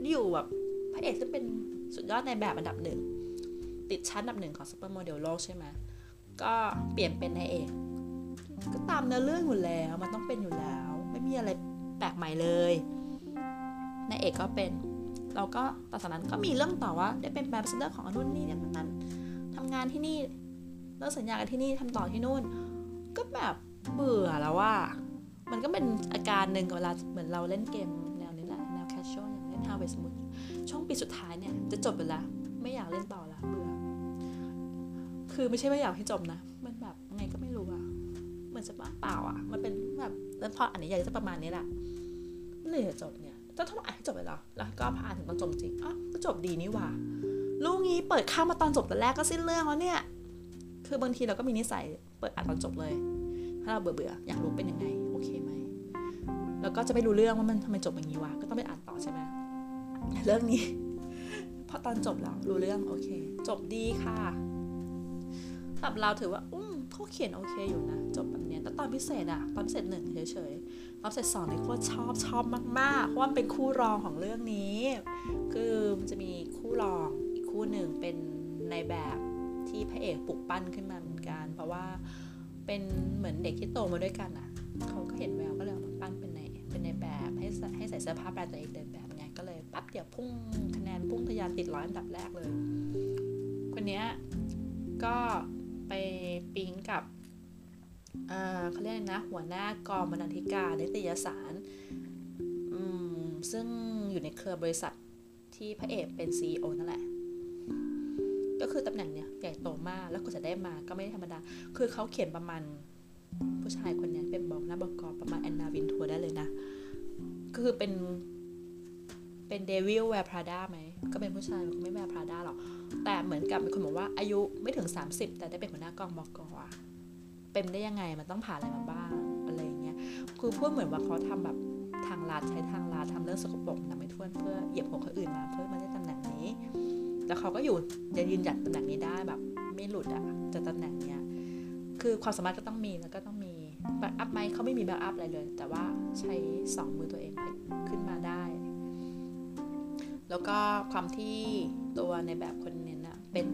อยู่แบบพระเอกที่เป็นสุดยอดนายแบบอันดับหนึ่งติดชั้นอันดับหนึ่งของซูเปอร์โมเดลโลกใช่ไหม ก็เปลี่ยนเป็นนายเอก ก็ตามเนื้อเรื่องอยู่แล้ว มันต้องเป็นอยู่แล้ว ไม่มีอะไรแปลกใหม่เลยนายเอกก็เป็น เราก็ต่อจากนั้นก็มีเรื่องต่อว่า ได้เป็นแบรนด์เซเตอร์ของอนนุนนี่เนี่ยนั้นทำงานที่นี่เลิกสัญญากันที่นี่ทำต่อที่นู่น ก็แบบเบื่อแล้วว่า มันก็เป็นอาการหนึ่งเวลาเหมือนเราเล่นเกมแนวนี้แหละแนวแคชชวลอย่างเล่น Harvest Moon ช่วงปีสุดท้ายเนี่ยจะจบไปแล้วไม่อยากเล่นต่อละเบื่อ คือไม่ใช่ว่าอยากให้จบนะ มันแบบไงก็ไม่รู้อะเหมือนจะบ้าเปล่าอะมันเป็นแบบแล้วพออันนี้ใหญ่จะประมาณนี้แหละเลยจะจบเนี่ยจะต้องอ่านให้จบเลยเหรอ แล้วก็พออ่านถึงตอนจบจริงอ๋อก็จบดีนี่หว่าลูกงี้เปิดข้ามมาตอนจบแต่แรกก็สิ้นเรื่องแล้วเนี่ย คือบางทีเราก็มีนิสัยเปิดอ่านตอนจบเลย ถ้าเราเบื่อเบื่ออยากรู้เป็นยังไง โอเคไหม แล้วก็จะไม่รู้เรื่องว่ามันทำไมจบอย่างนี้วะ ก็ต้องไปอ่านต่อใช่ไหมเรื่องนี้พอตอนจบแล้วรู้เรื่องโอเค จบดีค่ะ สำหรับเราถือว่าอุ้มเขาเขียนโอเคอยู่นะ จบแบบนี้แต่ตอนพิเศษอะตอนพิเศษหนึ่งเฉยๆตอนพิเศษสองนี่โคตรชอบชอบมากๆ เพราะว่าเป็นคู่รองของเรื่องนี้ คือมันจะมีคู่รองอีกคู่หนึ่งเป็นในแบบที่พระเอกปลุกปั้นขึ้นมาเหมือนกัน เพราะว่าเป็นเหมือนเด็กที่โตมาด้วยกันอะเขาก็เห็นแววก็เลยมาปั้นเป็นในเป็นในแบบให้ใส่ให้ใส่เสื้อผ้าแบรนด์ตัวเองเดินแบบไงก็เลยปั๊บเดี๋ยวพุ่งคะแนนพุ่งทะยานติดร้อยอันดับแรกเลย คนเนี้ยก็ ไปปิ๊งกับเอ่อเขาเรียกไรนะ หัวหน้ากองบรรณาธิการนิตยสารอืมซึ่งอยู่ในเครือบริษัทที่พระเอกเป็น CEO นั่นแหละ ก็คือตำแหน่งเนี้ยใหญ่โตมากแล้วก็จะได้มาก็ไม่ธรรมดา คือเขาเขียนประมาณ ผู้ชายคนนี้เป็นบกหัวหน้าบกประมาณ Anna Wintour ได้เลยนะ คือเป็น เป็น Devil Wears Prada ไหม ก็เป็นผู้ชายไม่ wear Prada หรอก แต่เหมือนกับมีคนบอกว่าอายุไม่ถึง 30 แต่ได้เป็นหัวหน้ากองบกอะเป็นได้ยังไงมันต้องผ่านอะไรมาบ้างอะไรอย่างเงี้ยคือพูดเหมือนว่าเขาทำแบบทางลัดใช้ทางลัดทำเรื่องสกปรกทำไม่ทั่วนเพื่อเหยียบหัวคนอื่นมาเพื่อมาได้ตำแหน่งนี้ แล้วเขาก็อยู่จะยืนหยัดตำแหน่งนี้ได้แบบ ไม่หลุดอะจากตำแหน่งเนี้ยคือความสามารถก็ต้องมีแล้วก็ต้องมี backup ไหมเขาไม่มี backup อะไรเลย แต่ว่าใช้สองมือตัวเองขึ้นมาได้ แล้วก็ความที่ตัวนายแบบคนนี้นะเป็น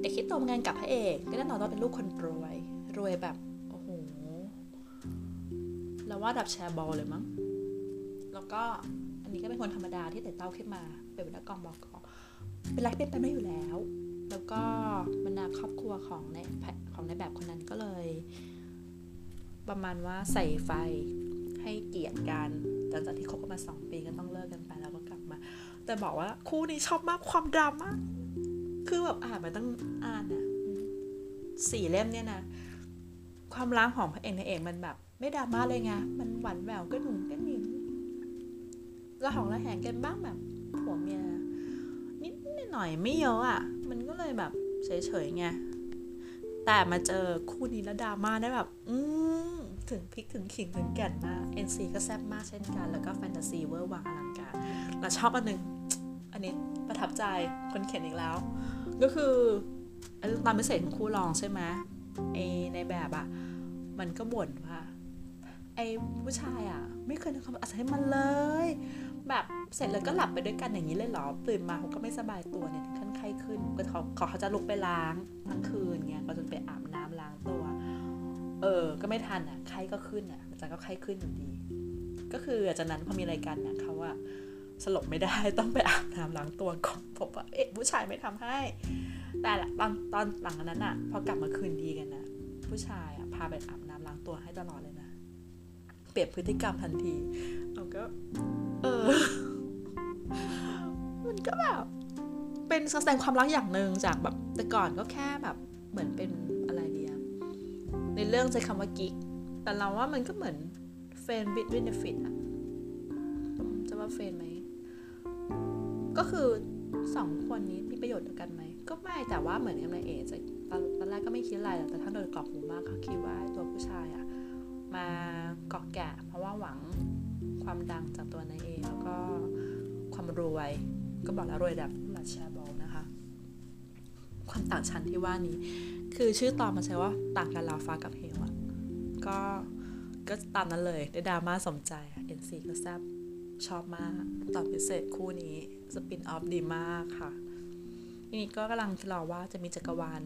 เด็กที่โตมาด้วยกันกับพระเอกก็แน่นอนว่าเป็นลูกคนรวย รวยแบบ โอ้โหเราว่าดับแชร์บอลเลยมั้ง แล้วก็อันนี้ก็เป็นคนธรรมดาที่แต่เต้าขึ้นมา เป็นหัวหน้ากองบอกอเป็นไรเป็นไปไม่อยู่แล้ว แล้วก็บรรดาครอบครัวของในของในแบบคนนั้นก็เลย ประมาณว่าใส่ไฟให้เกียรติกันหลังจากที่คบกันมาสองปีก็ต้องเลิกกันไป แต่บอกว่าคู่นี้ชอบมากความดราม่าคือแบบอ่านมาตั้งอ่านอะสี่เล่มเนี่ยนะความรักของพระเอกในเอกมันแบบ ไม่ดราม่าเลยไงมันหวานแหววก็หนุ่มก็หนิงระหองระแหงกันบ้างแบบผัวเมียนิดหน่อยไม่เยอะอะมันก็เลยแบบเฉยๆไงแต่มาเจอคู่นี้แล้วดราม่าได้แบบ อืถึงพริกถึงขิงถึงแก่นมาก NC ก็แซ่บมากเช่นกัน แล้วก็แฟนตาซีเวอร์วังอลังการเราชอบอันหนึ่ง นี้ประทับใจคนเขียนอีกแล้ว ก็คือตอนพิเศษของคู่รองใช่ไหมไอในแบบอะมันก็บ่นว่าไอผู้ชายอะไม่เคยทำความอัศให้มันเลย แบบเสร็จแล้วก็หลับไปด้วยกันอย่างนี้เลยเหรอตื่นมาเขาก็ไม่สบายตัวเนี่ยขั้นไข้ขึ้นก็เขาเขาเขาจะลุกไปล้างทั้งคืนเงี้ยก็จนไปอาบน้ำล้างตัว เออ ก็ไม่ทันอะไข้ก็ขึ้นอะอาจารย์ก็ไข้ขึ้นอยู่ดี ก็คือจากนั้นพอมีอะไรกันเนี่ยเขาอะ สลบไม่ได้ต้องไปอาบน้ำล้างตัวก่อนพบว่าเอ๊ะผู้ชายไม่ทำให้ แต่ละตอนตอนหลังนั้นอะพอกลับมาคืนดีกันนะผู้ชายอะพาไปอาบน้ำล้างตัวให้ตลอดเลยนะเปลี่ยนพฤติกรรมทันทีเราก็เออมันก็แบบเป็นแสดงความรักอย่างหนึ่งจากแบบแต่ก่อนก็แค่แบบเหมือนเป็นอะไรเดียในเรื่องใช้คำว่ากิ๊กแต่เราว่ามันก็เหมือนเฟนบิ t วินฟิตอะจะว่า friend ไหม ก็คือสองคนนี้มีประโยชน์เดียวกันไหม ก็ไม่แต่ว่าเหมือนกับนายเอกจะตอนตอนแรกก็ไม่คิดอะไรแต่ถ้าโดนกรอกหูมากเขาคิดว่าตัวผู้ชายอะมาเกาะแกะเพราะว่าหวังความดังจากตัวนายเอกแล้วก็ความรวยก็บอกแล้วรวยแบบมาแชร์บอลนะคะ ความต่างชั้นที่ว่านี้ คือชื่อตอนมันใช้ว่าต่างกันราวฟ้ากับเหวอะก็ก็ตามนั้นเลยได้ดราม่าสมใจเอ็นซีก็แซบชอบมากตอนพิเศษคู่นี้ สปินออฟดีมากค่ะทีนี้ก็กำลังรอว่าจะมีจักรวาล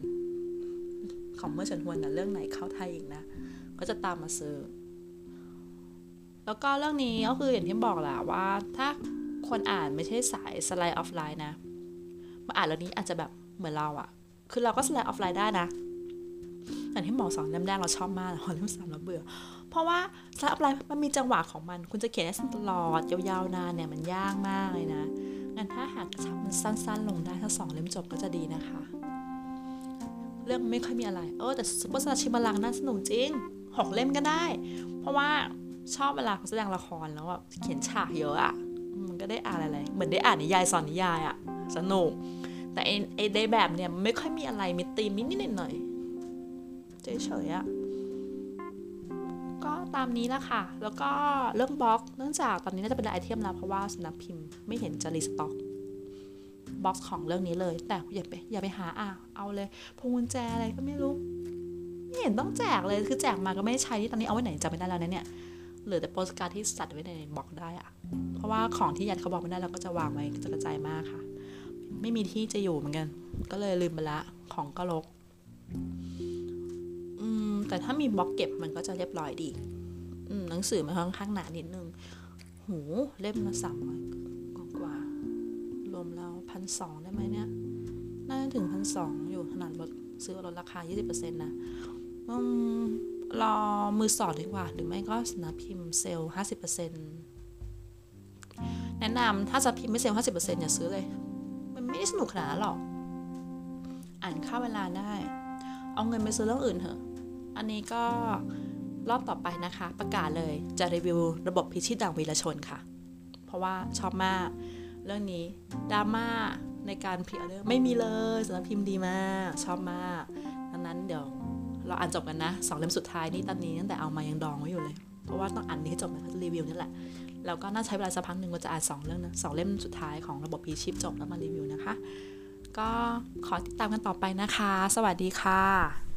ของเมื่อฉันหวนนะเรื่องไหนเข้าไทยอีกนะ ก็จะตามมาซื้อ แล้วก็เรื่องนี้ก็คืออย่างที่บอกแหละว่า ถ้าคนอ่านไม่ใช่สาย slice of life นะ มาอ่านเรื่องนี้อาจจะแบบเหมือนเราอะคือเราก็ slice of life ได้นะอย่างที่หมอสอนเล่มแรกเราชอบมากเล่มสามเราเบื่อ เพราะว่า slice of life มันมีจังหวะของมัน คุณจะเขียนได้ตลอดยาวๆนานเนี่ยมันยากมากเลยนะ งั้นถ้าหากมันสั้น ๆ ลงได้ถ้าสองเล่มจบก็จะดีนะคะ เรื่องไม่ค่อยมีอะไร เออแต่ซูเปอร์สตาร์ชิงบัลลังก์น่าสนุกจริงหกเล่มก็ได้ เพราะว่าชอบเวลาเขาแสดงละครแล้วแบบเขียนฉากเยอะอะมันก็ได้อ่านอะไรเหมือนได้อ่านนิยายสอนนิยายอะสนุก แต่ไอ้ไอ้ได้แบบเนี่ยไม่ค่อยมีอะไรมีตีมนิดๆหน่อยๆเฉยๆอะ ก็ตามนี้ละค่ะ แล้วก็เรื่องบล็อก เนื่องจากตอนนี้น่าจะเป็นไอเทมแล้วเพราะว่าสำนักพิมพ์ไม่เห็นจะรีสต็อกบล็อกของเรื่องนี้เลย แต่อย่าไปอย่าไปหาอะเอาเลยพวงกุญแจอะไรก็ไม่รู้ไม่เห็นต้องแจกเลยคือแจกมาก็ไม่ได้ใช้ตอนนี้เอาไว้ไหนจำไม่ได้แล้วนะเนี่ยเหลือแต่โปสการ์ดที่สัดไว้ในบล็อกได้อะเพราะว่าของที่ยัดเขาบอกไม่ได้เราก็จะวางไว้จะกระจายมากค่ะ ไม่มีที่จะอยู่เหมือนกัน ก็เลยลืมไปละของก็ลก แต่ถ้ามีบล็อกเก็บมันก็จะเรียบร้อยดีหนังสือมันค่อนข้างหนานิดนึง หูเล่มละสามร้อยกว่ารวมแล้วพันสองได้ไหมเนี่ย น่าจะถึงพันสองอยู่ขนาดลดซื้อลดราคา 20%นะอืมรอมือสอดดีกว่า หรือไม่ก็สนับพิมพ์เซลล์50%แนะนำถ้าจะพิมพ์ไม่เซลล์50%อย่าซื้อเลย มันไม่ได้สนุกขนาดนั้นหรอก อ่านค่าเวลาได้ เอาเงินไปซื้อเรื่องอื่นเถอะ อันนี้ก็รอบต่อไปนะคะ ประกาศเลยจะรีวิวระบบพิชิตดังวีรชนค่ะ เพราะว่าชอบมาก เรื่องนี้ดราม่าในการพิมพ์เรื่อไม่มีเลยสำหรับพิมพ์ดีมาก ชอบมาก ดังนั้นเดี๋ยวเราอ่านจบกันนะสองเล่มสุดท้ายนี่ตอนนี้ตั้งแต่เอามายังดองไว้อยู่เลย เพราะว่าต้องอ่านนี้ให้จบแล้วก็จะรีวิวนี่แหละแล้วก็น่าใช้เวลาสักพักหนึ่งก็จะอ่านสองเรื่องนะสองเล่มสุดท้ายของระบบพีชิปจบแล้วมารีวิวนะคะ ก็ขอติดตามกันต่อไปนะคะ สวัสดีค่ะ